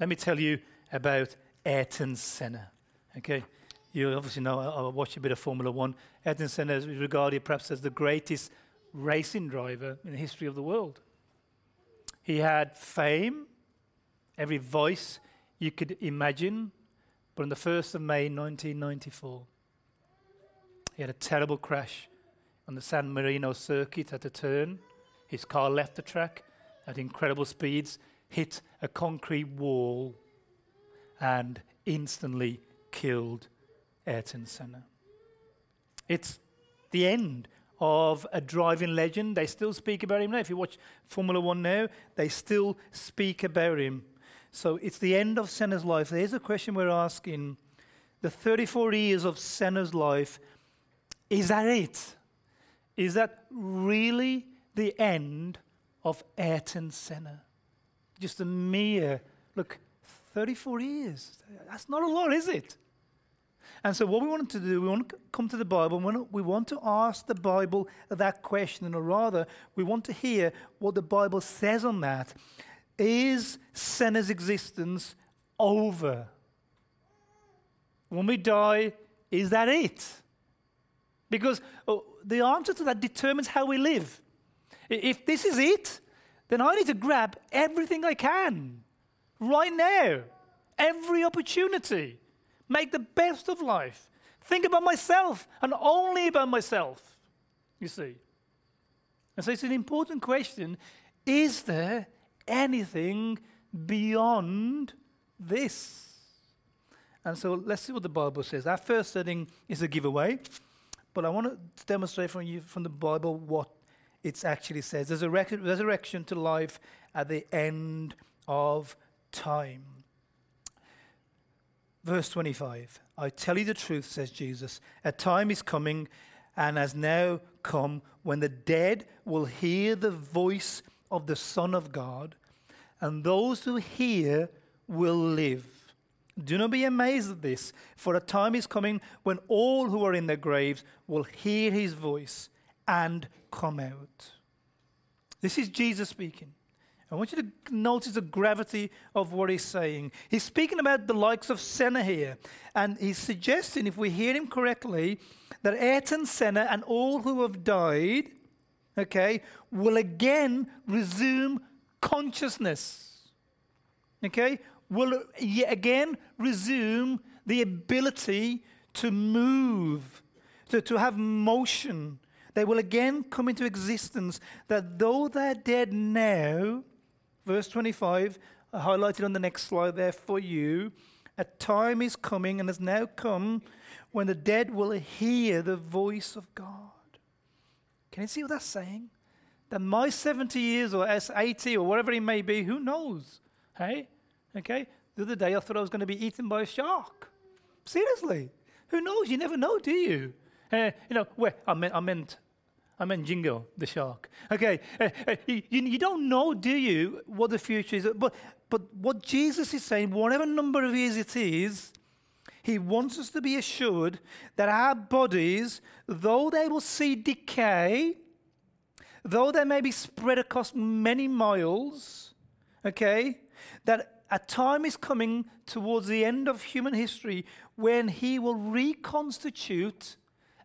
let me tell you about Ayrton Senna. Okay, you obviously know I, I watch a bit of Formula One. Ayrton Senna is regarded perhaps as the greatest racing driver in the history of the world. He had fame, every voice you could imagine, but on the 1st of May 1994, he had a terrible crash on the San Marino circuit at a turn. His car left the track at incredible speeds, hit a concrete wall, and instantly killed Ayrton Senna. It's the end of a driving legend. They still speak about him now. If you watch Formula One now, they still speak about him. So it's the end of Senna's life. There's a question we're asking. The 34 years of Senna's life, is that it? Is that really the end of Ayrton Senna? Just a mere, look, 34 years. That's not a lot, is it? And so, what we want to do, we want to come to the Bible, and we want to ask the Bible that question, or rather, we want to hear what the Bible says on that. Is Senna's existence over? When we die, is that it? Because oh, the answer to that determines how we live. If this is it, then I need to grab everything I can right now, every opportunity, make the best of life, think about myself and only about myself, you see. And so it's an important question is there anything beyond this? And so let's see what the Bible says. Our first setting is a giveaway, but I want to demonstrate from you from the Bible what it actually says. There's a resurrection to life at the end of time. Verse 25 I tell you the truth, says Jesus. A time is coming and has now come when the dead will hear the voice of the Son of God, and those who hear will live. Do not be amazed at this, for a time is coming when all who are in their graves will hear his voice and come out. This is Jesus speaking. I want you to notice the gravity of what he's saying. He's speaking about the likes of Senna here, and he's suggesting, if we hear him correctly, that Ayrton Senna and all who have died, okay, will again resume consciousness. Okay? Will again resume the ability to move, to, to have motion. They will again come into existence that though they're dead now, Verse 25, highlighted on the next slide there for you. A time is coming and has now come when the dead will hear the voice of God. Can you see what that's saying? That my 70 years or S80 or whatever it may be, who knows? Hey? Okay? The other day I thought I was going to be eaten by a shark. Seriously. Who knows? You never know, do you? Uh, you know, where I meant, I meant I meant Jingo, the shark. Okay, uh, uh, you, you don't know, do you, what the future is? But, but what Jesus is saying, whatever number of years it is, he wants us to be assured that our bodies, though they will see decay, though they may be spread across many miles, okay, that a time is coming towards the end of human history when he will reconstitute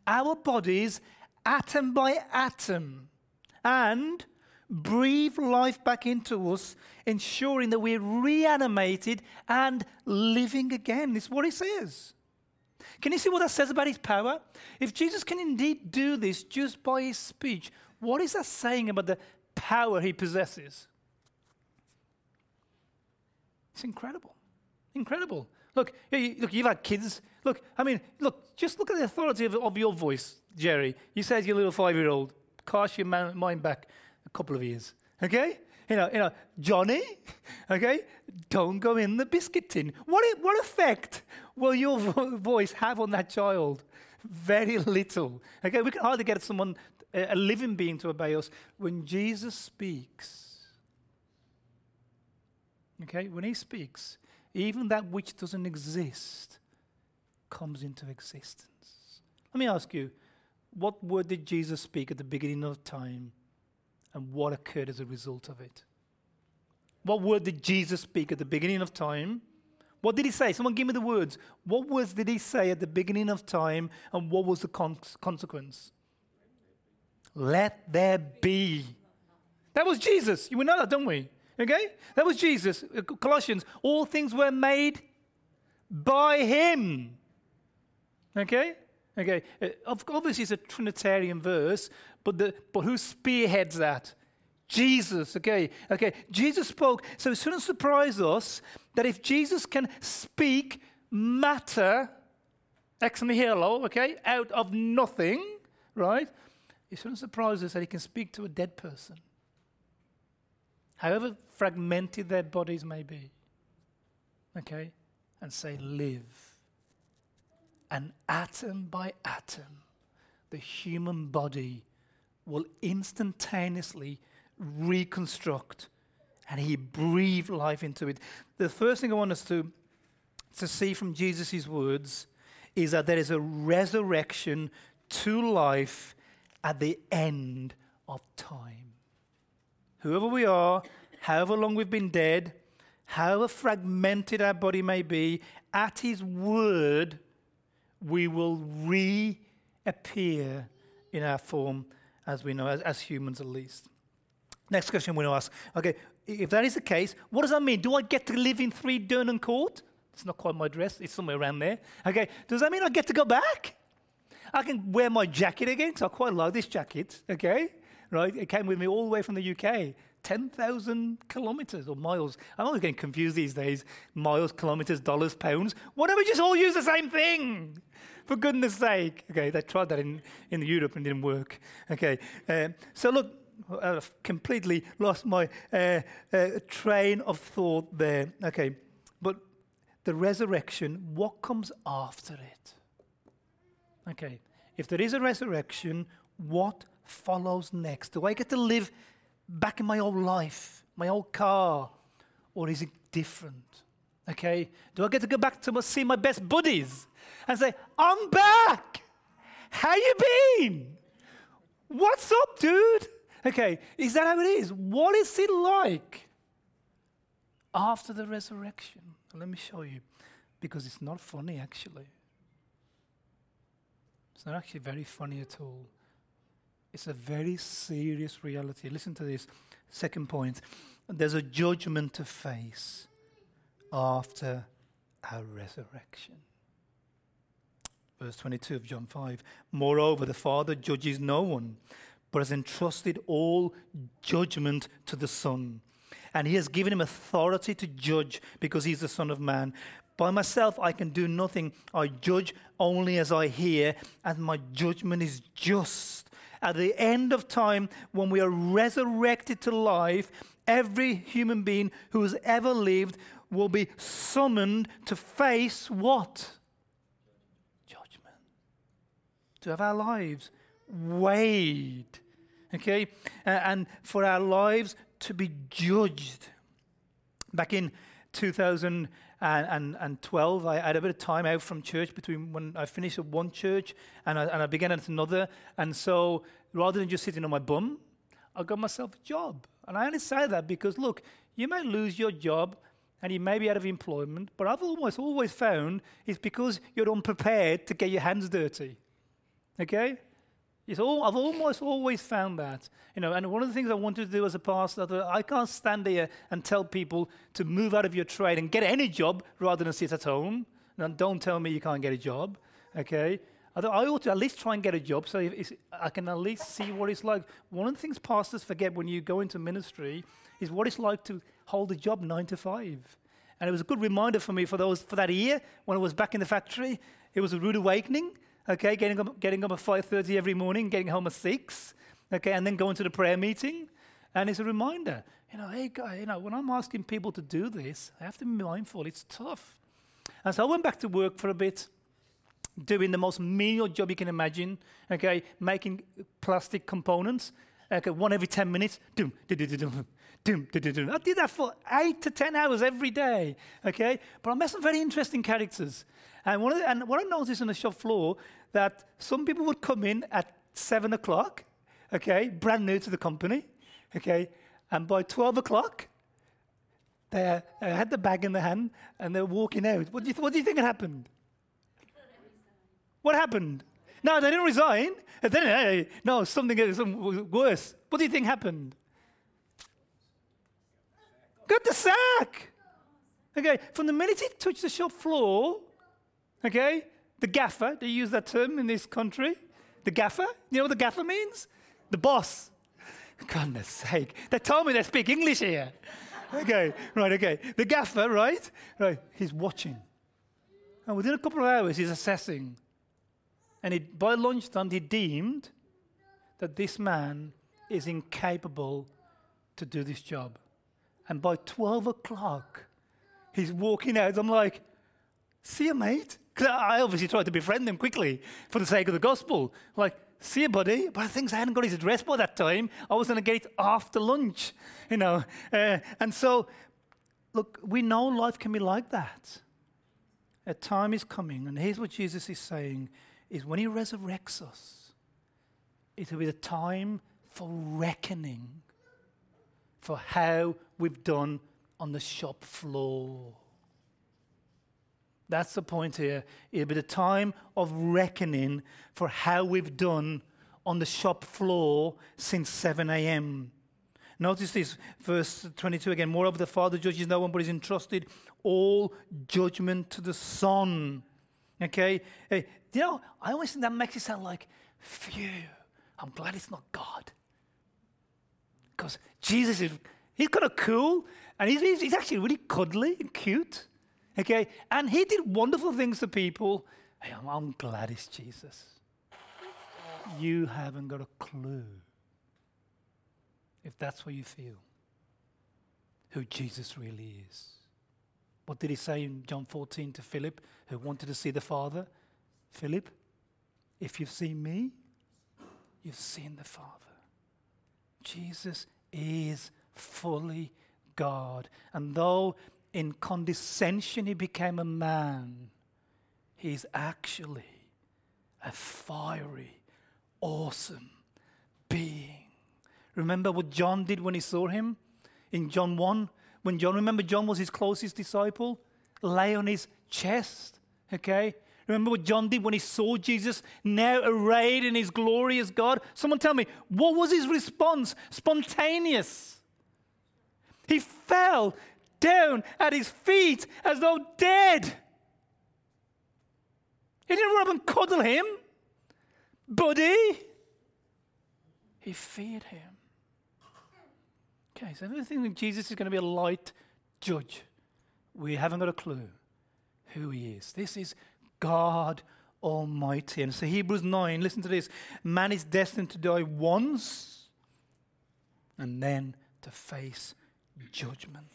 our bodies atom by atom and breathe life back into us, ensuring that we're reanimated and living again. Is what he says. Can you see what that says about his power? If Jesus can indeed do this just by his speech, what is that saying about the power he possesses? It's incredible. Incredible. Look, look, you've had kids. Look, I mean, look, just look at the authority of, of your voice. Jerry. You said your little five year old. Cast your mind back a couple of years. Okay? You know, you know, Johnny, okay, don't go in the biscuit tin. What, what effect will your vo- voice have on that child? Very little. Okay, we can hardly get someone, a living being, to obey us. When Jesus speaks, okay, when he speaks, even that which doesn't exist comes into existence. Let me ask you what word did Jesus speak at the beginning of time and what occurred as a result of it? What word did Jesus speak at the beginning of time? What did he say? Someone give me the words. What words did he say at the beginning of time, and what was the con- consequence? Let there be. That was Jesus. We know that, don't we? Okay? That was Jesus. Uh, Colossians, all things were made by him. Okay? Okay. Uh, obviously, it's a Trinitarian verse, but, the, but who spearheads that? Jesus, okay, okay. Jesus spoke, so it shouldn't surprise us that if Jesus can speak matter, ex nihilo, okay, out of nothing, right? It shouldn't surprise us that he can speak to a dead person, however fragmented their bodies may be, okay, and say, live. And atom by atom, the human body will instantaneously reconstruct. And he breathed life into it. The first thing I want us to, to see from Jesus' words is that there is a resurrection to life at the end of time. Whoever we are, however long we've been dead, however fragmented our body may be, at his word, we will reappear in our form as we know, as, as humans at least. Next question we to ask okay, if that is the case, what does that mean? Do I get to live in 3 Durnan Court? It's not quite my dress, it's somewhere around there. Okay, does that mean I get to go back? I can wear my jacket again, because I quite like this jacket, okay? Right? It came with me all the way from the UK. 10,000 kilometers or miles. I'm always getting confused these days. Miles, kilometers, dollars, pounds. Why don't we just all use the same thing? For goodness sake. Okay, they tried that in, in Europe and didn't work. Okay, uh, so look, I've completely lost my uh, uh, train of thought there. Okay, but the resurrection, what comes after it? Okay, if there is a resurrection, what follows next? Do I get to live back in my old life, my old car, or is it different? Okay, do I get to go back to see my best buddies and say, I'm back? How you been? What's up, dude? Okay, is that how it is? What is it like after the resurrection? Let me show you, because it's not funny actually. It's not actually very funny at all. It's a very serious reality. Listen to this. Second point there's a judgment to face after our resurrection. Verse 22 of John 5 Moreover, the Father judges no one but has entrusted all judgment to the Son. And he has given him authority to judge because he's the Son of Man. By myself I can do nothing. I judge only as I hear, and my judgment is just. At the end of time, when we are resurrected to life, every human being who has ever lived will be summoned to face what? Judgment. To have our lives weighed, okay, and for our lives to be judged. Back in 2012, I had a bit of time out from church between when I finished at one church and I, and I began at another. And so rather than just sitting on my bum, I got myself a job. And I only say that because, look, you may lose your job and you may be out of employment, but I've almost always found it's because you're unprepared to get your hands dirty. Okay? It's all, I've almost always found that. You know, and one of the things I wanted to do as a pastor, I can't stand here and tell people to move out of your trade and get any job rather than sit at home. And don't tell me you can't get a job, okay? I ought to at least try and get a job so I can at least see what it's like. One of the things pastors forget when you go into ministry is what it's like to hold a job nine to five. And it was a good reminder for me for those for that year when I was back in the factory. It was a rude awakening okay, getting up, getting up at 5.30 every morning, getting home at 6, okay, and then going to the prayer meeting. And it's a reminder, you know, hey, you know, when I'm asking people to do this, I have to be mindful. It's tough. And so I went back to work for a bit, doing the most menial job you can imagine, okay, making plastic components, okay, one every 10 minutes, doom, doom, doom, doom, doom. I did that for eight to 10 hours every day, okay? But I met some very interesting characters. And, one of the, and what I noticed on the shop floor that some people would come in at seven o'clock, okay, brand new to the company, okay, and by 12 o'clock, They uh, had the bag in their hand and they were walking out. What do you, th- what do you think had happened? What happened? No, they didn't resign. No, something, something worse. What do you think happened? Got the sack. Okay, from the minute he touched the shop floor, okay, the gaffer, they use that term in this country. The gaffer, you know what the gaffer means? The boss. Goodness sake, they told me they speak English here. Okay, right, okay. The gaffer, right? Right, he's watching. And within a couple of hours, he's assessing. And he, by lunchtime, he deemed that this man is incapable to do this job. And by 12 o'clock, he's walking out. I'm like, see you, mate. I obviously tried to befriend him quickly for the sake of the gospel. Like, see you, buddy. But I think I hadn't got his address by that time. I was to get it after lunch, you know. Uh, and so, look, we know life can be like that. A time is coming, and here's what Jesus is saying is when he resurrects us, it will be the time for reckoning for how we've done on the shop floor. That's the point here. It'll be the time of reckoning for how we've done on the shop floor since 7 a.m. Notice this, verse 22 again. Moreover, the Father judges no one, but is entrusted all judgment to the Son. Okay? Hey, you know, I always think that makes it sound like, phew, I'm glad it's not God. Because Jesus is, he's kind of cool, and he's, he's actually really cuddly and cute. Okay? And he did wonderful things to people. Hey, I'm, I'm glad it's Jesus. You haven't got a clue if that's what you feel, who Jesus really is. What did he say in John 14 to Philip, who wanted to see the Father? Philip, if you've seen me, you've seen the Father. Jesus is fully God. And though in condescension he became a man, he's actually a fiery, awesome being. Remember what John did when he saw him? In John 1, when John, remember, John was his closest disciple, lay on his chest, okay? Remember what John did when he saw Jesus now arrayed in his glory as God? Someone tell me, what was his response? Spontaneous. He fell down at his feet as though dead. He didn't run up and cuddle him, buddy. He feared him. Okay, so think that Jesus is going to be a light judge, we haven't got a clue who he is. This is God Almighty. And so Hebrews 9, listen to this man is destined to die once and then to face judgment.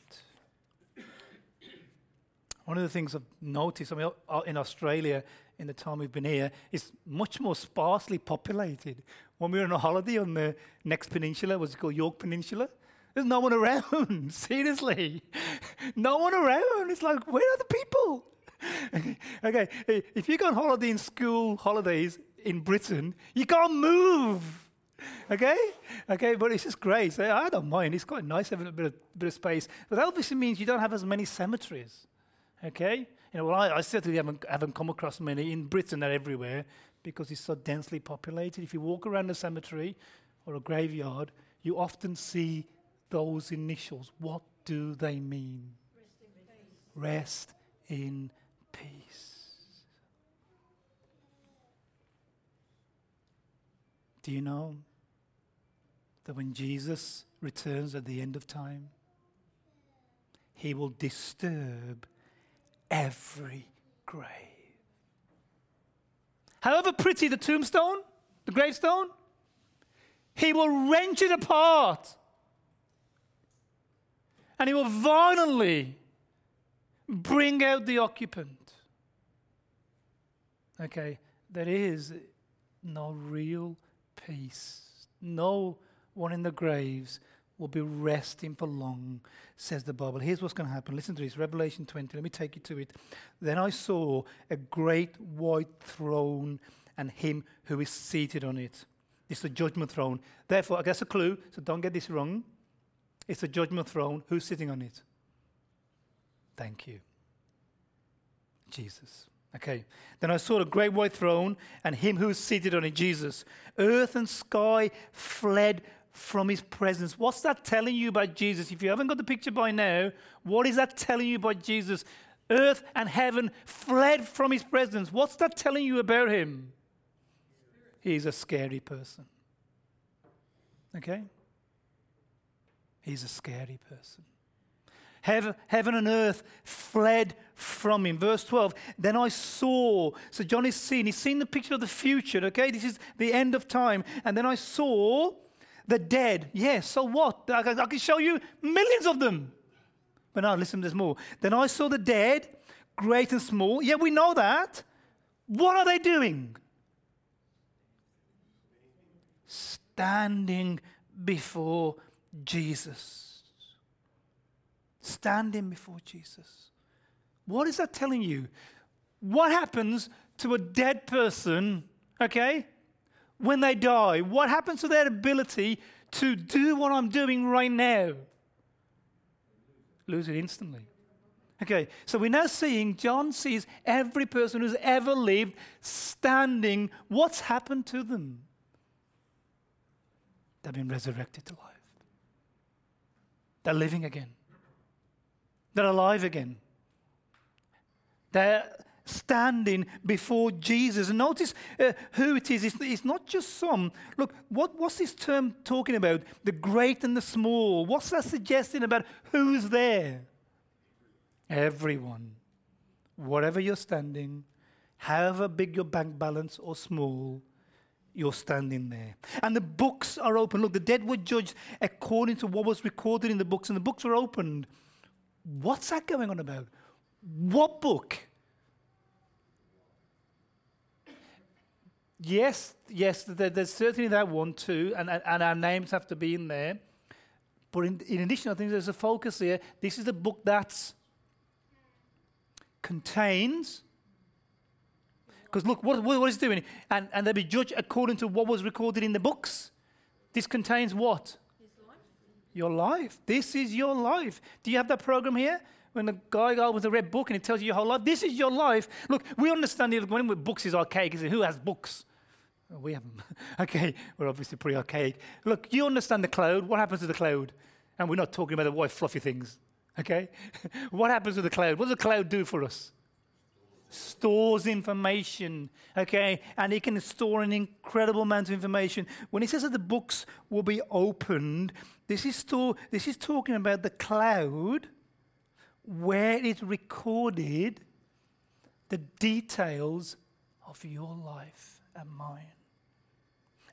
One of the things I've noticed I mean, in Australia, in the time we've been here, is much more sparsely populated. When we were on a holiday on the next peninsula, was it called Yorke Peninsula? There's no one around. Seriously. No one around. It's like, where are the people? okay, if you go on holiday in school holidays in Britain, you can't move. Okay? Okay, but it's just great. I don't mind. It's quite nice having a bit of, bit of space. But that obviously means you don't have as many cemeteries. Okay? You know, well, I, I certainly haven't, haven't come across many. In Britain, they're everywhere because it's so densely populated. If you walk around a cemetery or a graveyard, you often see those initials, what do they mean? Rest in peace. Do you know that when Jesus returns at the end of time, he will disturb every grave? However pretty the tombstone, the gravestone, he will wrench it apart and he will violently bring out the occupant. Okay, there is no real peace. No one in the graves will be resting for long, says the Bible. Here's what's going to happen. Listen to this Revelation 20. Let me take you to it. Then I saw a great white throne and him who is seated on it. It's the judgment throne. Therefore, I guess a clue, so don't get this wrong. It's a judgment throne. Who's sitting on it? Thank you. Jesus. Okay. Then I saw the great white throne and him who was seated on it, Jesus. Earth and sky fled from his presence. What's that telling you about Jesus? If you haven't got the picture by now, what is that telling you about Jesus? Earth and heaven fled from his presence. What's that telling you about him? He's a scary person. Okay? He's a scary person. Heaven, heaven and earth fled from him. Verse 12. Then I saw. So John is seeing. He's seen the picture of the future. Okay, this is the end of time. And then I saw the dead. Yes. So what? I I can show you millions of them. But now listen. There's more. Then I saw the dead, great and small. Yeah, we know that. What are they doing? Standing before Jesus standing before Jesus. What is that telling you? What happens to a dead person, okay, when they die? What happens to their ability to do what I'm doing right now? Lose it instantly. Okay, so we're now seeing, John sees every person who's ever lived standing. What's happened to them? They've been resurrected to life. They're living again. They're alive again. They're standing before Jesus. And notice uh, who it is. It's, it's, not just some. Look, what, what's this term talking about? The great and the small. What's that suggesting about who's there? Everyone. Whatever you're standing, however big your bank balance or small, you're standing there. And the books are open. Look, the dead were judged according to what was recorded in the books, and the books were opened. What's that going on about? What book? Yes, yes, there's certainly that one too, and, and our names have to be in there. But in, in addition, I think there's a focus here. This is a book that contains, because look, what, what is doing? And, and they'll be judged according to what was recorded in the books. This contains what? your life. This is your life. Do you have that program here? When the guy goes with a red book and it tells you your whole life, this is your life. Look, we understand it when books is archaic. Who has books? We have them. okay, we're obviously pretty archaic. Look, you understand the cloud. What happens to the cloud? And we're not talking about the white fluffy things. Okay? what happens to the cloud? What does the cloud do for us? stores information, okay? And he can store an incredible amount of information. When he says that the books will be opened, this is, store, this is talking about the cloud where it recorded the details of your life and mine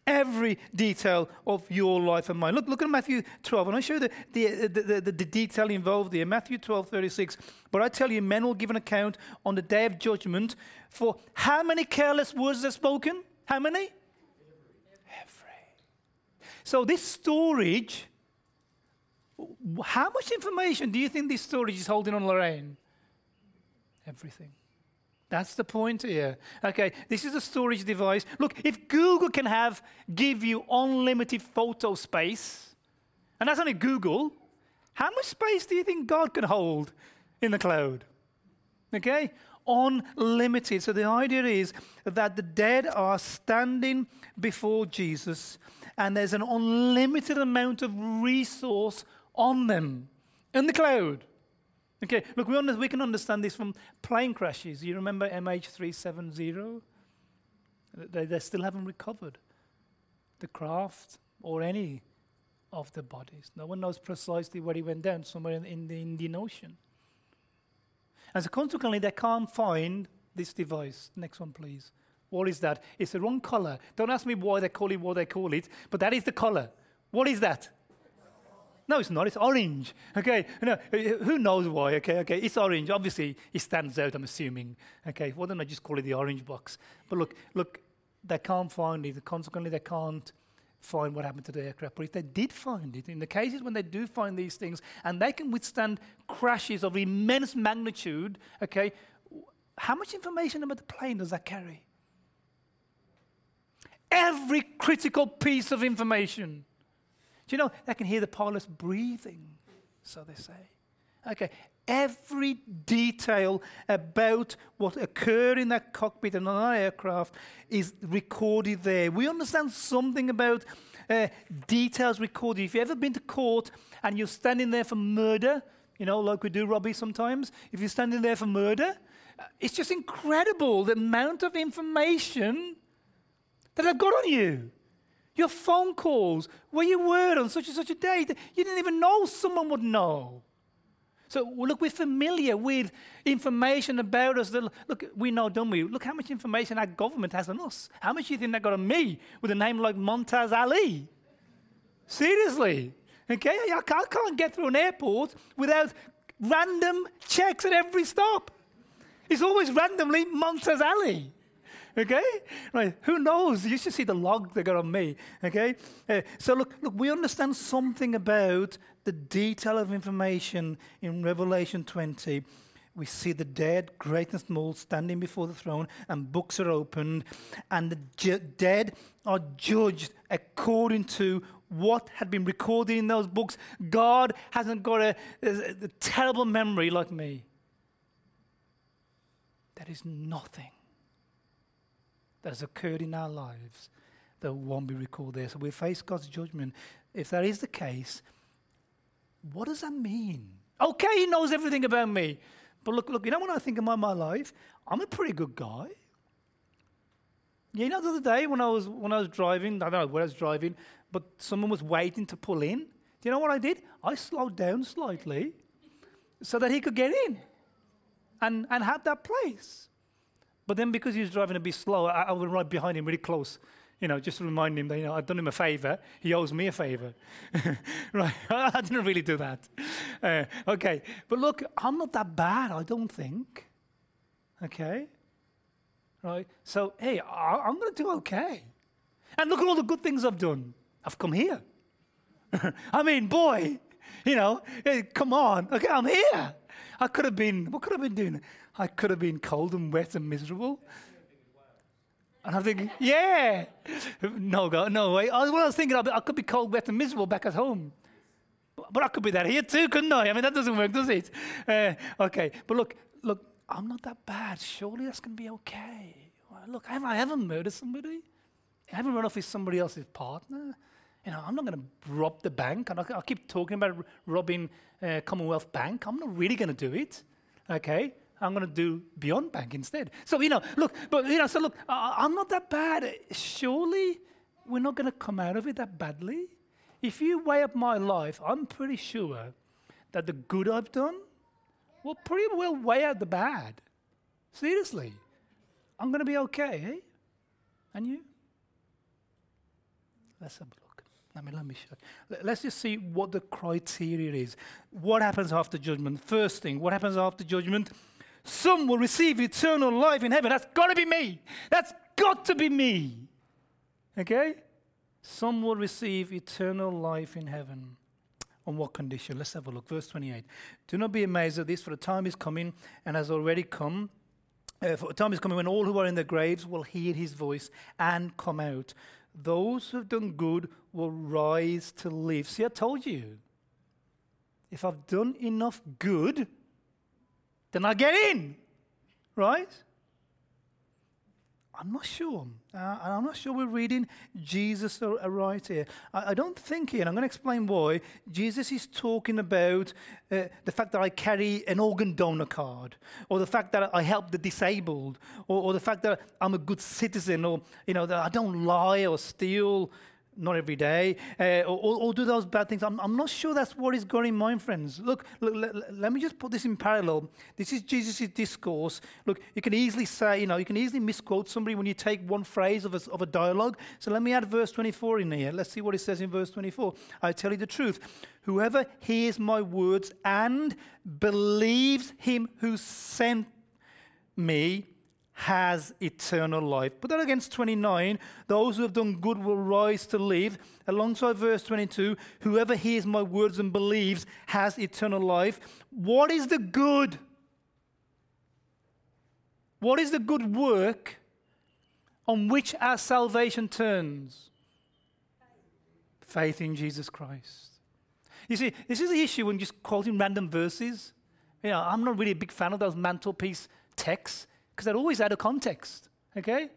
every detail of your life and mine. Look, look at Matthew 12, and I show you the, the, the, the, the detail involved there. Matthew 12, 36. But I tell you, men will give an account on the day of judgment for how many careless words are spoken? How many? Every. So this storage, how much information do you think this storage is holding on Lorraine? Everything. That's the point here. Okay, this is a storage device. Look, if Google can have give you unlimited photo space, and that's only Google, how much space do you think God can hold in the cloud? Okay? Unlimited. So the idea is that the dead are standing before Jesus and there's an unlimited amount of resource on them in the cloud. Okay, look, we, under, we can understand this from plane crashes. You remember MH370? They, they still haven't recovered the craft or any of the bodies. No one knows precisely where he went down, somewhere in, in the Indian Ocean. And so consequently, they can't find this device. Next one, please. What is that? It's the wrong color. Don't ask me why they call it what they call it, but that is the color. What is that? No, it's not. It's orange. Okay. No, uh, uh, who knows why? Okay. Okay. It's orange. Obviously, it stands out. I'm assuming. Okay. Why don't I just call it the orange box? But look, look. They can't find it. Consequently, they can't find what happened to the aircraft. But if they did find it, in the cases when they do find these things, and they can withstand crashes of immense magnitude, okay, how much information about the plane does that carry? Every critical piece of information. Do you know they can hear the pilots breathing? So they say. Okay, Every detail about what occurred in that cockpit and on that aircraft is recorded there. We understand something about uh, details recorded. If you've ever been to court and you're standing there for murder, you know, like we do, Robbie, sometimes, if you're standing there for murder, uh, it's just incredible the amount of information that I've got on you. Your phone calls, where you were on such and such a day. You didn't even know someone would know. So, look, we're familiar with information about us. That, look, we know, don't we? Look how much information our government has on us. How much do you think they got on me with a name like Montaz Ali? Seriously. Okay? I can't get through an airport without random checks at every stop. It's always randomly Montaz Ali. Okay? Right. Who knows? You should see the log they got on me. Okay? Uh, so look, look, we understand something about the detail of information in Revelation 20. We see the dead, great and small, standing before the throne, and books are opened, and the ju- dead are judged according to what had been recorded in those books. God hasn't got a, a, a terrible memory like me. There is nothing that has occurred in our lives that won't be recalled there. So we face God's judgment. If that is the case, what does that mean? Okay, He knows everything about me. But look, look, you know, when I think about my life, I'm a pretty good guy. You know, the other day when I was when I was driving, I don't know where I was driving, but someone was waiting to pull in. Do you know what I did? I slowed down slightly so that he could get in and, and have that place. But then because he was driving a bit slow, I, I went right behind him really close. You know, just to remind him that, you know, I've done him a favor. He owes me a favor. right? I didn't really do that. Uh, okay. But look, I'm not that bad, I don't think. Okay? Right? So, hey, I, I'm going to do okay. And look at all the good things I've done. I've come here. I mean, boy, you know, come on. Okay, I'm here. I could have been, what could I have been doing? I could have been cold and wet and miserable. And I'm thinking, yeah. No, God, no way. I was thinking, I could be cold, wet, and miserable back at home. But I could be that here too, couldn't I? I mean, that doesn't work, does it? Uh, okay. But look, look, I'm not that bad. Surely that's going to be okay. Well, look, have I ever murdered somebody? I haven't run off with somebody else's partner. You know, I'm not going to rob the bank. And I, keep talking about robbing uh, Commonwealth Bank. I'm not really going to do it. Okay? I'm going to do Beyond Bank instead. So, you know, look, but, you know, so look, I, I'm not that bad. Surely we're not going to come out of it that badly. If you weigh up my life, I'm pretty sure that the good I've done will pretty well weigh out the bad. Seriously. I'm going to be okay, eh? And you? Let's have a look. Let me, let me show you. Let's just see what the criteria is. What happens after judgment? First thing, what happens after judgment? Some will receive eternal life in heaven. That's got to be me. That's got to be me. Okay? Some will receive eternal life in heaven. On what condition? Let's have a look. Verse 28. Do not be amazed at this, for the time is coming and has already come. Uh, for the time is coming when all who are in their graves will hear his voice and come out. Those who have done good will rise to live. See, I told you. If I've done enough good, then I get in, right? I'm not sure. Uh, I'm not sure we're reading Jesus right here. I, I don't think here, and I'm going to explain why, Jesus is talking about uh, the fact that I carry an organ donor card, or the fact that I help the disabled, or, or the fact that I'm a good citizen, or you know, that I don't lie or steal, not every day, uh, or, or, do those bad things. I'm, I'm, not sure that's what is he's in mind, friends. Look, look let, let, me just put this in parallel. This is Jesus' discourse. Look, you can easily say, you know, you can easily misquote somebody when you take one phrase of a, of a dialogue. So let me add verse 24 in here. Let's see what it says in verse 24. I tell you the truth. Whoever hears my words and believes him who sent me has eternal life. Put that against 29. Those who have done good will rise to live. Alongside verse 22, whoever hears my words and believes has eternal life. What is the good? What is the good work on which our salvation turns? Faith in Jesus Christ. You see, this is the issue when just quoting random verses. You know, I'm not really a big fan of those mantelpiece texts because they're always out of context. Okay?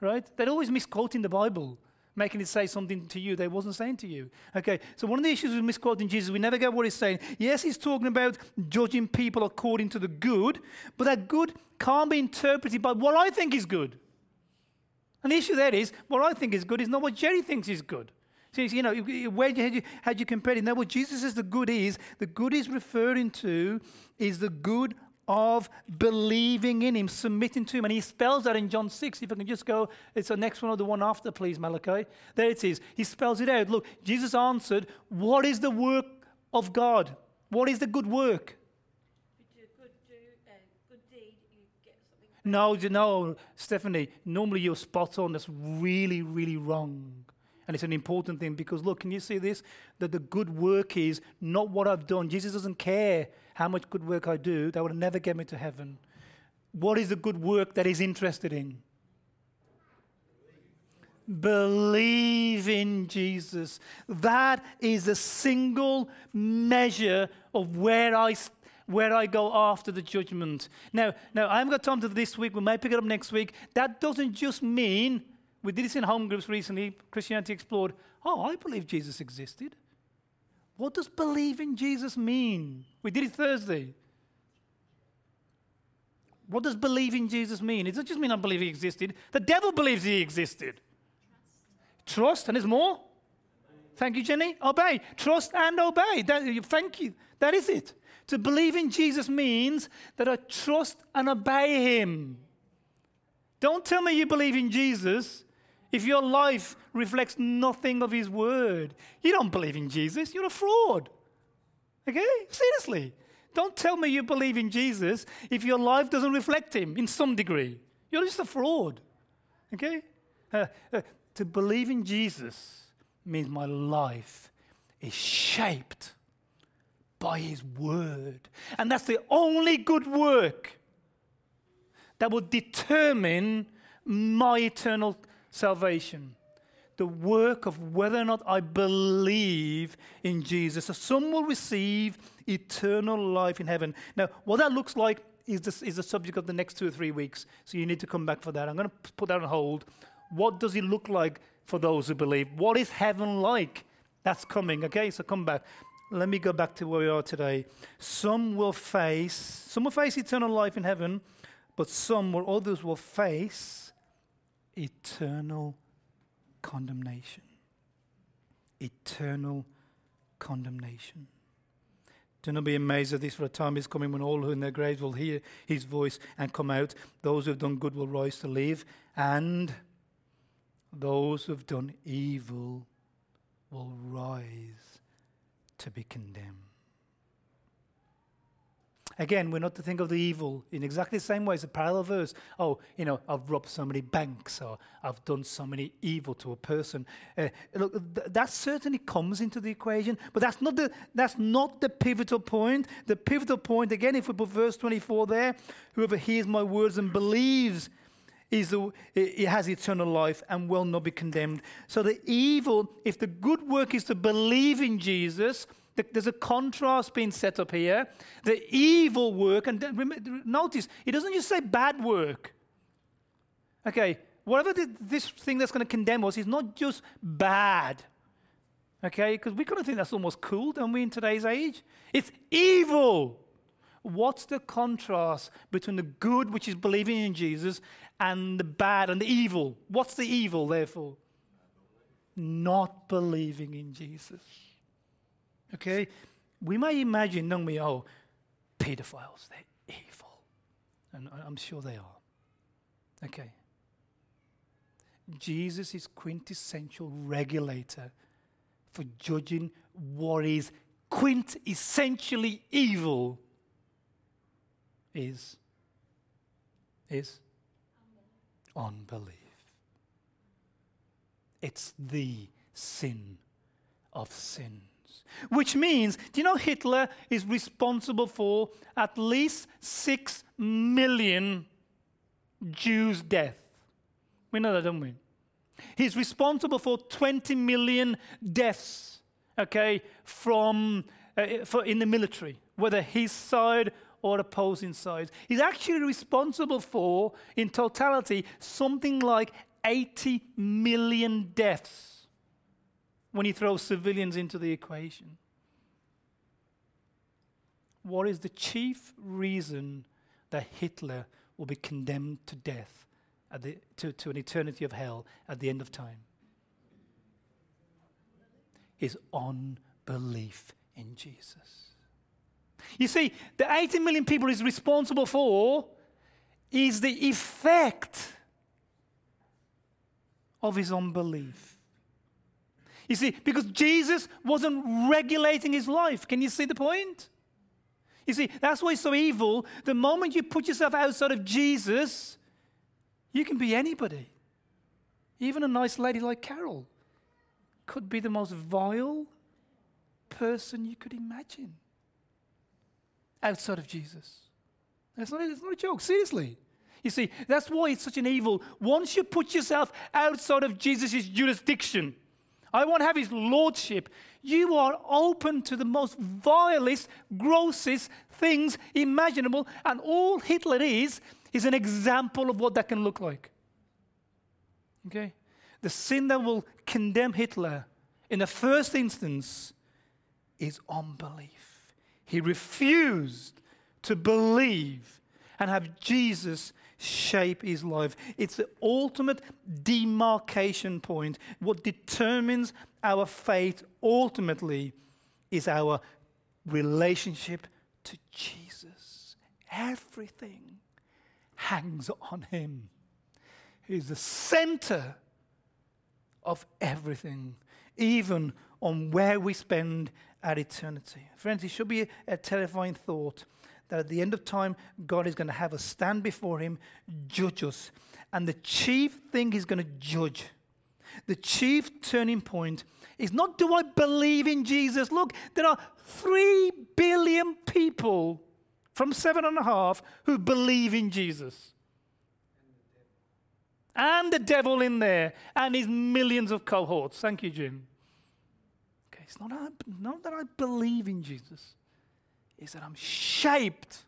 Right? They're always misquoting the Bible, making it say something to you they wasn't saying to you. Okay, so one of the issues with misquoting Jesus, we never get what he's saying. Yes, he's talking about judging people according to the good, but that good can't be interpreted by what I think is good. And the issue there is, what I think is good is not what Jerry thinks is good. So, you know, where had you, had you compared it? Now, what Jesus says the good is, the good is referring to is the good of believing in him, submitting to him. And he spells that in John 6. If I can just go, it's the next one or the one after, please, Malachi. There it is. He spells it out. Look, Jesus answered, What is the work of God? What is the good work? No, no, Stephanie, normally you're spot on. That's really, really wrong. And it's an important thing because, look, can you see this? That the good work is not what I've done. Jesus doesn't care how much good work I do, that would never get me to heaven. What is the good work that he's interested in? Believe in Jesus. That is a single measure of where I where I go after the judgment. Now, now I haven't got time to this week. We may pick it up next week. That doesn't just mean we did this in home groups recently. Christianity Explored. Oh, I believe Jesus existed. What does believe in Jesus mean? We did it Thursday. What does believe in Jesus mean? It doesn't just mean I believe he existed. The devil believes he existed. Trust, Trust and there's more. Thank you, Jenny. Obey. Trust and obey. That, thank you. That is it. To believe in Jesus means that I trust and obey him. Don't tell me you believe in Jesus if your life reflects nothing of his word, you don't believe in Jesus, you're a fraud. Okay? Seriously. Don't tell me you believe in Jesus if your life doesn't reflect him in some degree. You're just a fraud. Okay? Uh, uh, to believe in Jesus means my life is shaped by his word. And that's the only good work that will determine my eternal salvation. The work of whether or not I believe in Jesus. So some will receive eternal life in heaven. Now, what that looks like is the, is the subject of the next two or three weeks. So you need to come back for that. I'm going to put that on hold. What does it look like for those who believe? What is heaven like? That's coming, okay? So come back. Let me go back to where we are today. Some will face, some will face eternal life in heaven, but some or others will face eternal condemnation. Eternal condemnation. Do not be amazed at this, for a time is coming when all who in their graves will hear his voice and come out. Those who have done good will rise to live, and those who have done evil will rise to be condemned. Again, we're not to think of the evil in exactly the same way as a parallel verse. Oh, you know, I've robbed so many banks or I've done so many evil to a person. Uh, look, th- that certainly comes into the equation, but that's not the, that's not the pivotal point. The pivotal point, again, if we put verse 24 there, whoever hears my words and believes is the, it has eternal life and will not be condemned. So the evil, if the good work is to believe in Jesus, there's a contrast being set up here. The evil work, and notice, it doesn't just say bad work. Okay, whatever this thing that's going to condemn us is not just bad. Okay, because we kind of think that's almost cool, don't we, in today's age? It's evil. What's the contrast between the good, which is believing in Jesus, and the bad and the evil? What's the evil, therefore? Not believing in Jesus. Okay? We may imagine, don't we, oh, pedophiles, they're evil. And I'm sure they are. Okay. Jesus is quintessential regulator for judging what is quintessentially evil is is unbelief. It's the sin of sin. Which means, do you know Hitler is responsible for at least six million Jews' death? We know that, don't we? He's responsible for 20 million deaths, okay, from, uh, for, in the military, whether his side or opposing sides. He's actually responsible for, in totality, something like 80 million deaths when you throw civilians into the equation. What is the chief reason that Hitler will be condemned to death, the, to, to an eternity of hell at the end of time? His unbelief in Jesus. You see, the 80 million people he's responsible for is the effect of his unbelief. You see, because Jesus wasn't regulating his life. Can you see the point? You see, that's why it's so evil. The moment you put yourself outside of Jesus, you can be anybody. Even a nice lady like Carol could be the most vile person you could imagine outside of Jesus. That's not, it's not a joke, seriously. You see, that's why it's such an evil. Once you put yourself outside of Jesus' jurisdiction, I want to have his lordship. You are open to the most vilest, grossest things imaginable. And all Hitler is, is an example of what that can look like. Okay? The sin that will condemn Hitler in the first instance is unbelief. He refused to believe and have Jesus shape his life. It's the ultimate demarcation point. What determines our faith ultimately is our relationship to Jesus. Everything hangs on him. He's the center of everything, even on where we spend our eternity. Friends, it should be a terrifying thought that at the end of time, God is going to have us stand before Him, judge us. And the chief thing He's going to judge, the chief turning point, is not do I believe in Jesus? Look, there are three billion people from seven and a half who believe in Jesus. And the devil in there, and his millions of cohorts. Thank you, Jim. Okay, it's not, not that I believe in Jesus is that I'm shaped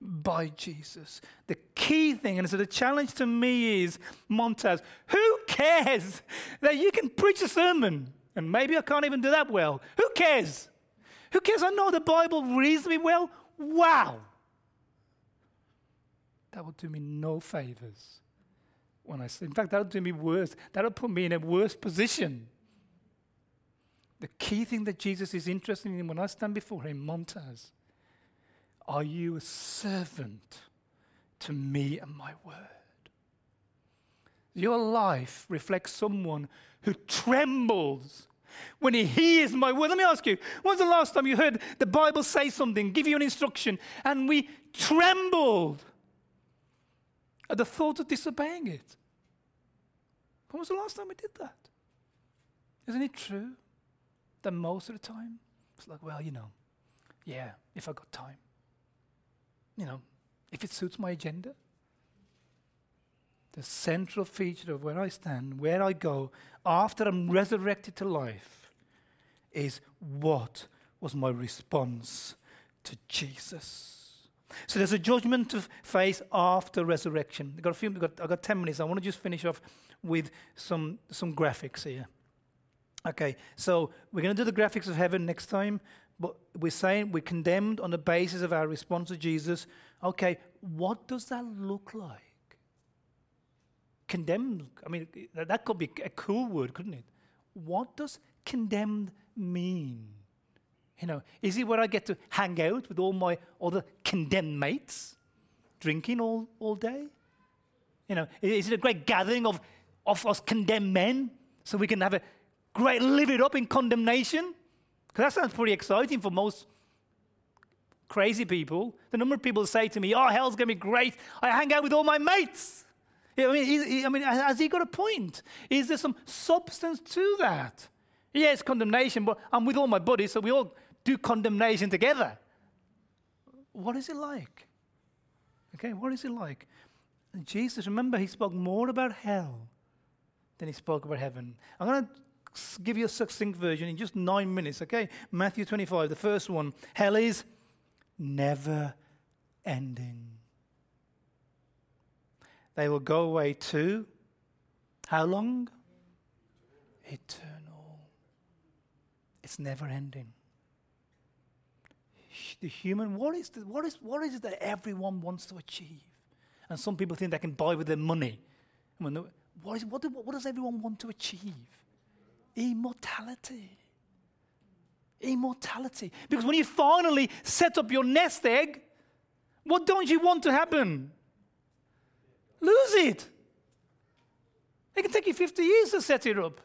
by Jesus. The key thing, and so the challenge to me is, Montez, who cares that you can preach a sermon? And maybe I can't even do that well. Who cares? Who cares? I know the Bible reasonably well. Wow. That will do me no favors when I say, in fact, that'll do me worse. That'll put me in a worse position the key thing that Jesus is interested in when I stand before him, Montaz, are you a servant to me and my word? Your life reflects someone who trembles when he hears my word. Let me ask you, when's the last time you heard the Bible say something, give you an instruction, and we trembled at the thought of disobeying it? When was the last time we did that? Isn't it true? That most of the time, it's like, well, you know, yeah, if I got time. You know, if it suits my agenda. The central feature of where I stand, where I go after I'm resurrected to life, is what was my response to Jesus. So there's a judgment to face after resurrection. I've got a few, got, got 10 minutes. I want to just finish off with some, some graphics here. Okay, so we're going to do the graphics of heaven next time, but we're saying we're condemned on the basis of our response to Jesus. Okay, what does that look like? Condemned, I mean, that could be a cool word, couldn't it? What does condemned mean? You know, is it where I get to hang out with all my other condemned mates, drinking all, all day? You know, is it a great gathering of, of us condemned men so we can have a great, live it up in condemnation? Because that sounds pretty exciting for most crazy people. The number of people say to me, Oh, hell's going to be great. I hang out with all my mates. I mean, he, I mean, has he got a point? Is there some substance to that? Yes, condemnation, but I'm with all my buddies, so we all do condemnation together. What is it like? Okay, what is it like? Jesus, remember, he spoke more about hell than he spoke about heaven. I'm going to give you a succinct version in just nine minutes, okay? Matthew 25, the first one. Hell is never ending. They will go away to how long? Eternal. It's never ending. The human, what is, the, what, is, what is it that everyone wants to achieve? And some people think they can buy with their money. When the, what, is, what, do, what does everyone want to achieve? Immortality. Immortality. Because when you finally set up your nest egg, what don't you want to happen? Lose it. It can take you 50 years to set it up.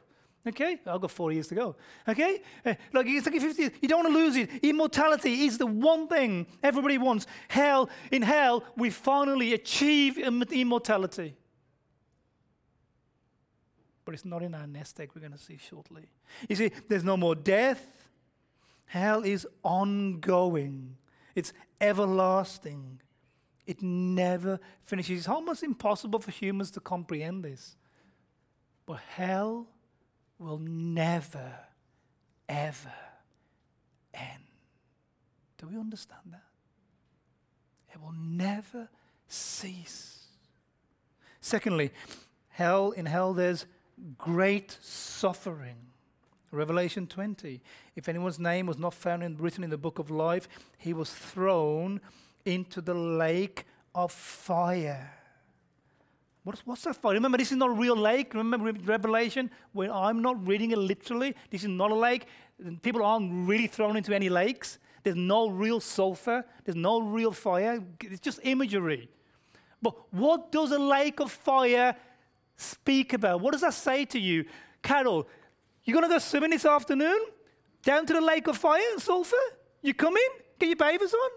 Okay? I've got four years to go. Okay? Uh, like, it's like 50 years. You don't want to lose it. Immortality is the one thing everybody wants. Hell, in hell, we finally achieve immortality. But it's not in our nest egg, we're going to see shortly. You see, there's no more death. Hell is ongoing, it's everlasting. It never finishes. It's almost impossible for humans to comprehend this. But hell will never, ever end. Do we understand that? It will never cease. Secondly, hell, in hell, there's great suffering. Revelation 20. If anyone's name was not found in, written in the book of life, he was thrown into the lake of fire. What's, what's that for? Remember, this is not a real lake. Remember Revelation? When I'm not reading it literally, this is not a lake. People aren't really thrown into any lakes. There's no real sulfur. There's no real fire. It's just imagery. But what does a lake of fire speak about? What does that say to you? Carol, you going to go swimming this afternoon? Down to the lake of fire and sulfur? You coming? Get your bathers on?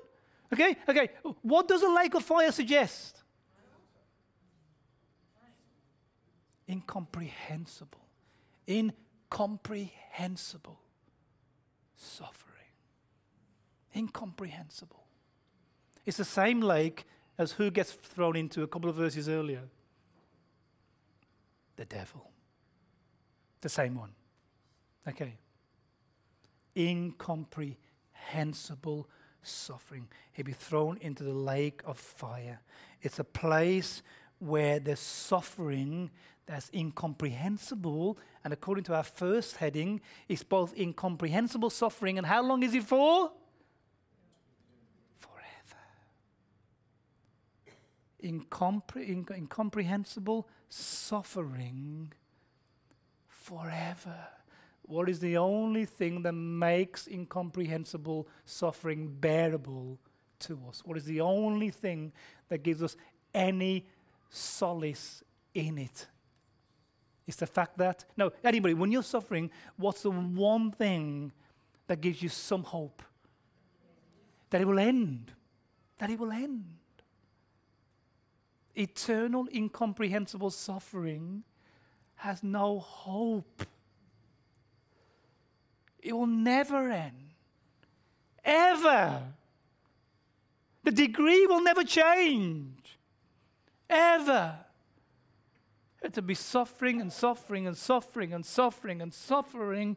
Okay, okay. What does a lake of fire suggest? incomprehensible, incomprehensible suffering. Incomprehensible. It's the same lake as who gets thrown into a couple of verses earlier? The devil. The same one. Okay. Incomprehensible suffering. He'll be thrown into the lake of fire. It's a place where there's suffering that's incomprehensible. And according to our first heading, it's both incomprehensible suffering and how long is it for? Forever. Incompre- inc- incomprehensible suffering forever. What is the only thing that makes incomprehensible suffering bearable to us? What is the only thing that gives us any solace in it? It's the fact that, no, anybody, when you're suffering, what's the one thing that gives you some hope? That it will end. That it will end. Eternal, incomprehensible suffering has no hope. It will never end. Ever. The degree will never change. Ever to be suffering and suffering and suffering and suffering and suffering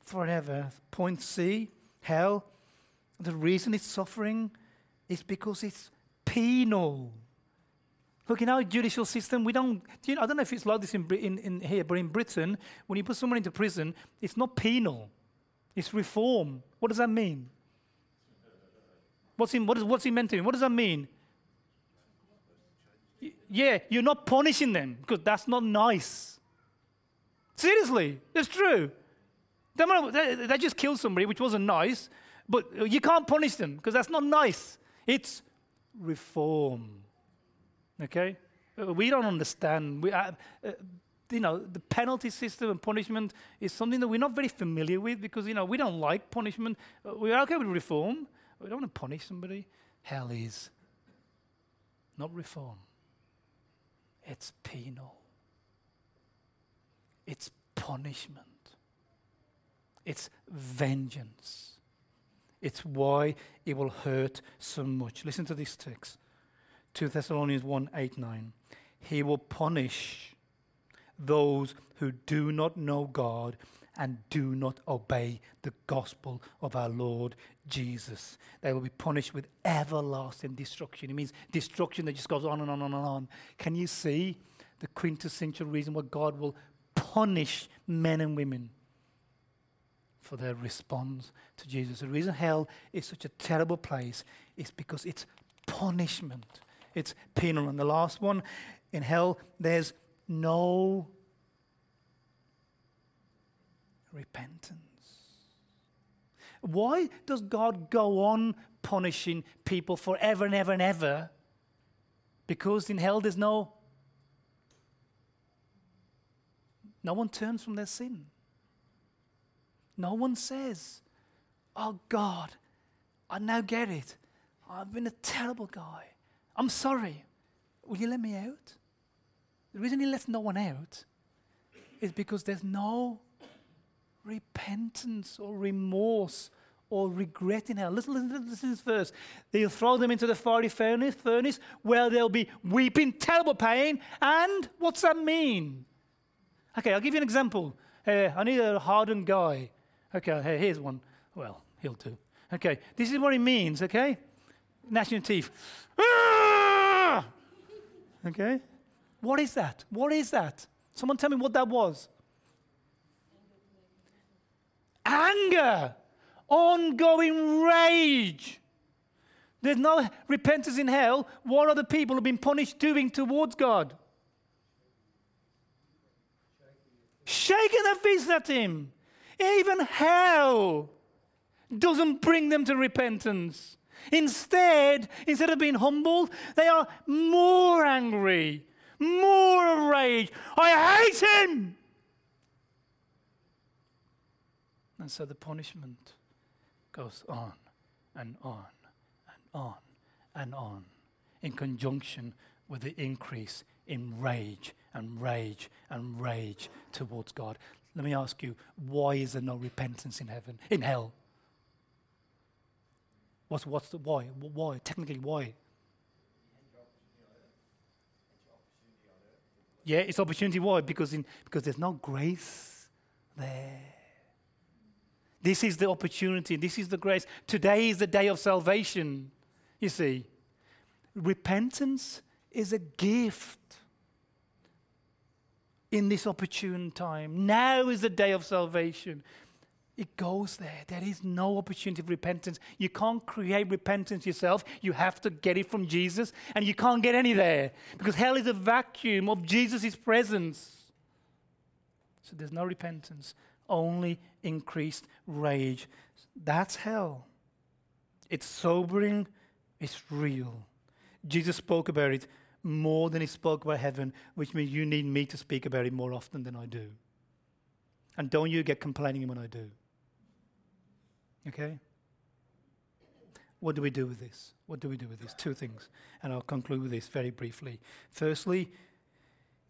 forever. Point C, hell. The reason it's suffering is because it's penal. Look, in our judicial system, we don't, do you know, I don't know if it's like this in, in, in here, but in Britain, when you put someone into prison, it's not penal, it's reform. What does that mean? What's he, what is, what's he meant to mean? What does that mean? yeah, you're not punishing them because that's not nice. Seriously, it's true. They, they just killed somebody, which wasn't nice, but you can't punish them because that's not nice. It's reform. Okay? Uh, we don't understand. We, uh, uh, you know, the penalty system and punishment is something that we're not very familiar with because, you know, we don't like punishment. Uh, we're okay with reform. We don't want to punish somebody. Hell is not reform. It's penal. It's punishment. It's vengeance. It's why it will hurt so much. Listen to this text 2 Thessalonians 1 8 9. He will punish those who do not know God and do not obey the gospel of our Lord Jesus. They will be punished with everlasting destruction. It means destruction that just goes on and on and on. Can you see the quintessential reason why God will punish men and women? For their response to Jesus. The reason hell is such a terrible place is because it's punishment. It's penal. And the last one, in hell, there's no repentance. Why does God go on punishing people forever and ever and ever? Because in hell there's no no one turns from their sin. No one says, "Oh God, I now get it. I've been a terrible guy. I'm sorry. Will you let me out?" The reason he lets no one out is because there's no repentance or remorse or regret in hell. Listen, listen, listen to this verse. They'll throw them into the fiery furnace, furnace where they'll be weeping terrible pain. And what's that mean? Okay, I'll give you an example. Uh, I need a hardened guy. Okay, here's one. Well, he'll do. Okay, this is what it means, okay? Gnashing teeth. Okay? What is that? What is that? Someone tell me what that was. Anger, ongoing rage. There's no repentance in hell. What are the people who've been punished doing towards God? Shaking their fists at Him. Even hell doesn't bring them to repentance. Instead, instead of being humbled, they are more angry, more enraged. I hate him. And so the punishment goes on and on and on and on in conjunction with the increase in rage and rage and rage towards God. Let me ask you, why is there no repentance in heaven, in hell? What's, what's the why? Why? Technically, why? Yeah, it's opportunity. Why? Because, in, because there's no grace there. This is the opportunity. This is the grace. Today is the day of salvation. You see, repentance is a gift in this opportune time. Now is the day of salvation. It goes there. There is no opportunity of repentance. You can't create repentance yourself. You have to get it from Jesus, and you can't get any there because hell is a vacuum of Jesus' presence. So there's no repentance, only increased rage. That's hell. It's sobering, it's real. Jesus spoke about it more than he spoke about heaven, which means you need me to speak about it more often than I do. And don't you get complaining when I do. Okay? What do we do with this? What do we do with this? Two things. And I'll conclude with this very briefly. Firstly,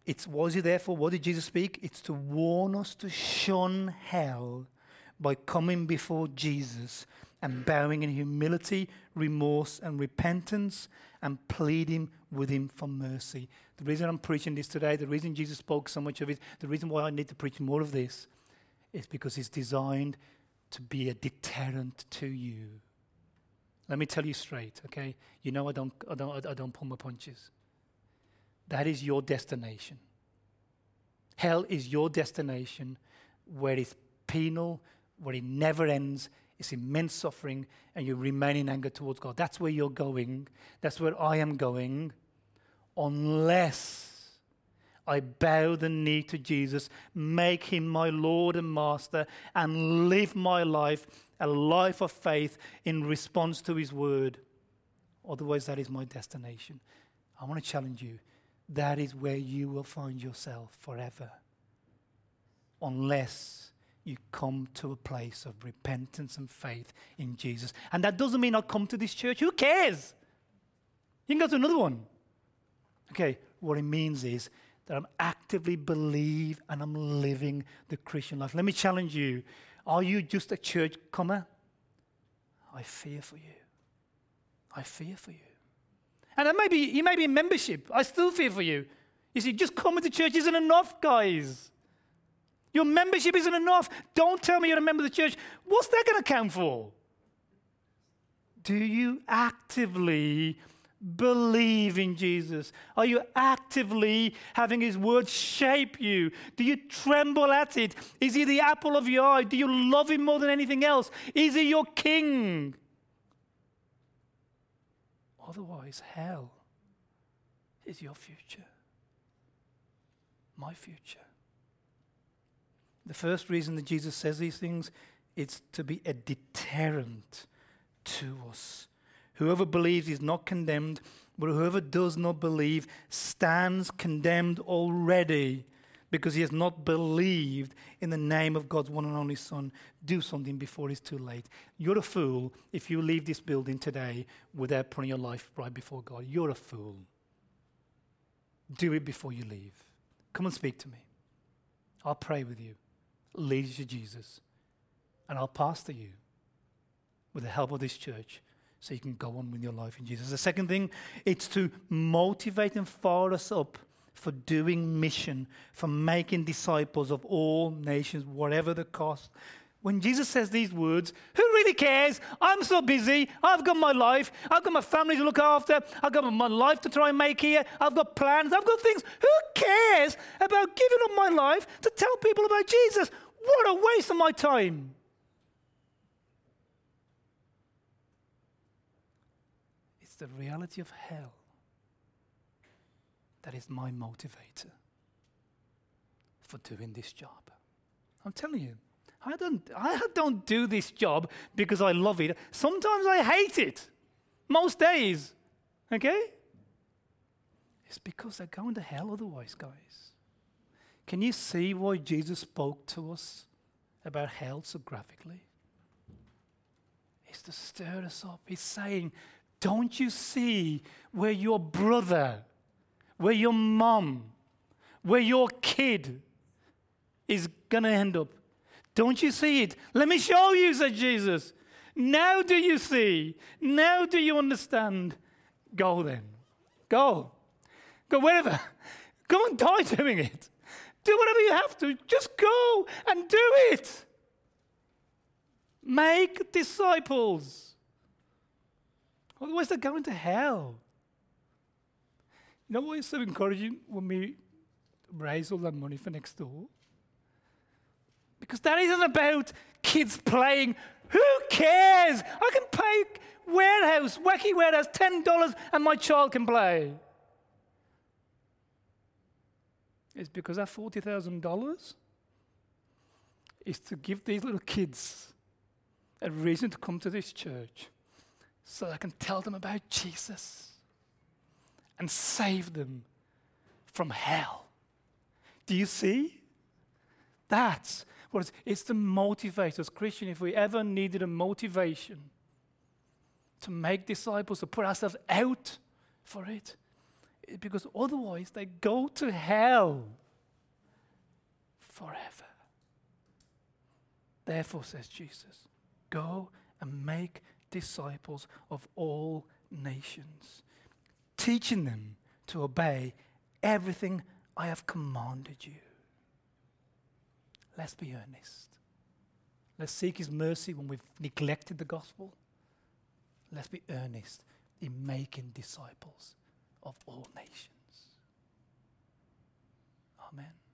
it's was he therefore, what did Jesus speak? It's to warn us to shun hell by coming before Jesus and bowing in humility, remorse, and repentance and pleading with him for mercy. The reason I'm preaching this today, the reason Jesus spoke so much of it, the reason why I need to preach more of this is because it's designed to be a deterrent to you. Let me tell you straight, okay? You know I don't, I don't, I don't pull my punches. That is your destination. Hell is your destination where it's penal, where it never ends, it's immense suffering, and you remain in anger towards God. That's where you're going. That's where I am going, unless I bow the knee to Jesus, make him my Lord and Master, and live my life a life of faith in response to his word. Otherwise, that is my destination. I want to challenge you. That is where you will find yourself forever. Unless you come to a place of repentance and faith in Jesus. And that doesn't mean I'll come to this church. Who cares? You can go to another one. Okay, what it means is that I'm actively believe and I'm living the Christian life. Let me challenge you. Are you just a church comer? I fear for you. I fear for you. And it may be, you may be in membership. I still fear for you. You see, just coming to church isn't enough, guys. Your membership isn't enough. Don't tell me you're a member of the church. What's that going to count for? Do you actively believe in Jesus? Are you actively having His word shape you? Do you tremble at it? Is He the apple of your eye? Do you love Him more than anything else? Is He your King? Otherwise, hell is your future, my future. The first reason that Jesus says these things is to be a deterrent to us. Whoever believes is not condemned, but whoever does not believe stands condemned already because he has not believed in the name of God's one and only Son. Do something before it's too late. You're a fool if you leave this building today without putting your life right before God. You're a fool. Do it before you leave. Come and speak to me. I'll pray with you, lead you to Jesus, and I'll pastor you with the help of this church so you can go on with your life in Jesus. The second thing, it's to motivate and fire us up for doing mission, for making disciples of all nations, whatever the cost. When Jesus says these words, who really cares? I'm so busy. I've got my life. I've got my family to look after. I've got my life to try and make here. I've got plans. I've got things. Who cares about giving up my life to tell people about Jesus? What a waste of my time. The reality of hell that is my motivator for doing this job. I'm telling you, I don't, I don't do this job because I love it. Sometimes I hate it. Most days. Okay? It's because they're going to hell otherwise, guys. Can you see why Jesus spoke to us about hell so graphically? It's to stir us up. He's saying, Don't you see where your brother where your mom, where your kid is going to end up. Don't you see it? Let me show you, said Jesus. Now do you see? Now do you understand? Go then. Go. Go wherever. Go and die doing it. Do whatever you have to. Just go and do it. Make disciples. Otherwise, they're going to hell. You know what is so encouraging when we raise all that money for next door? Because that isn't about kids playing. Who cares? I can pay warehouse, wacky warehouse, $10 and my child can play. It's because that $40,000 is to give these little kids a reason to come to this church so I can tell them about Jesus and save them from hell. Do you see? That's what it's, it's to motivate us. Christian, if we ever needed a motivation to make disciples, to put ourselves out for it, because otherwise they go to hell forever. Therefore, says Jesus, go and make disciples of all nations teaching them to obey everything I have commanded you. Let's be earnest. Let's seek His mercy when we've neglected the gospel. Let's be earnest in making disciples of all nations. Amen.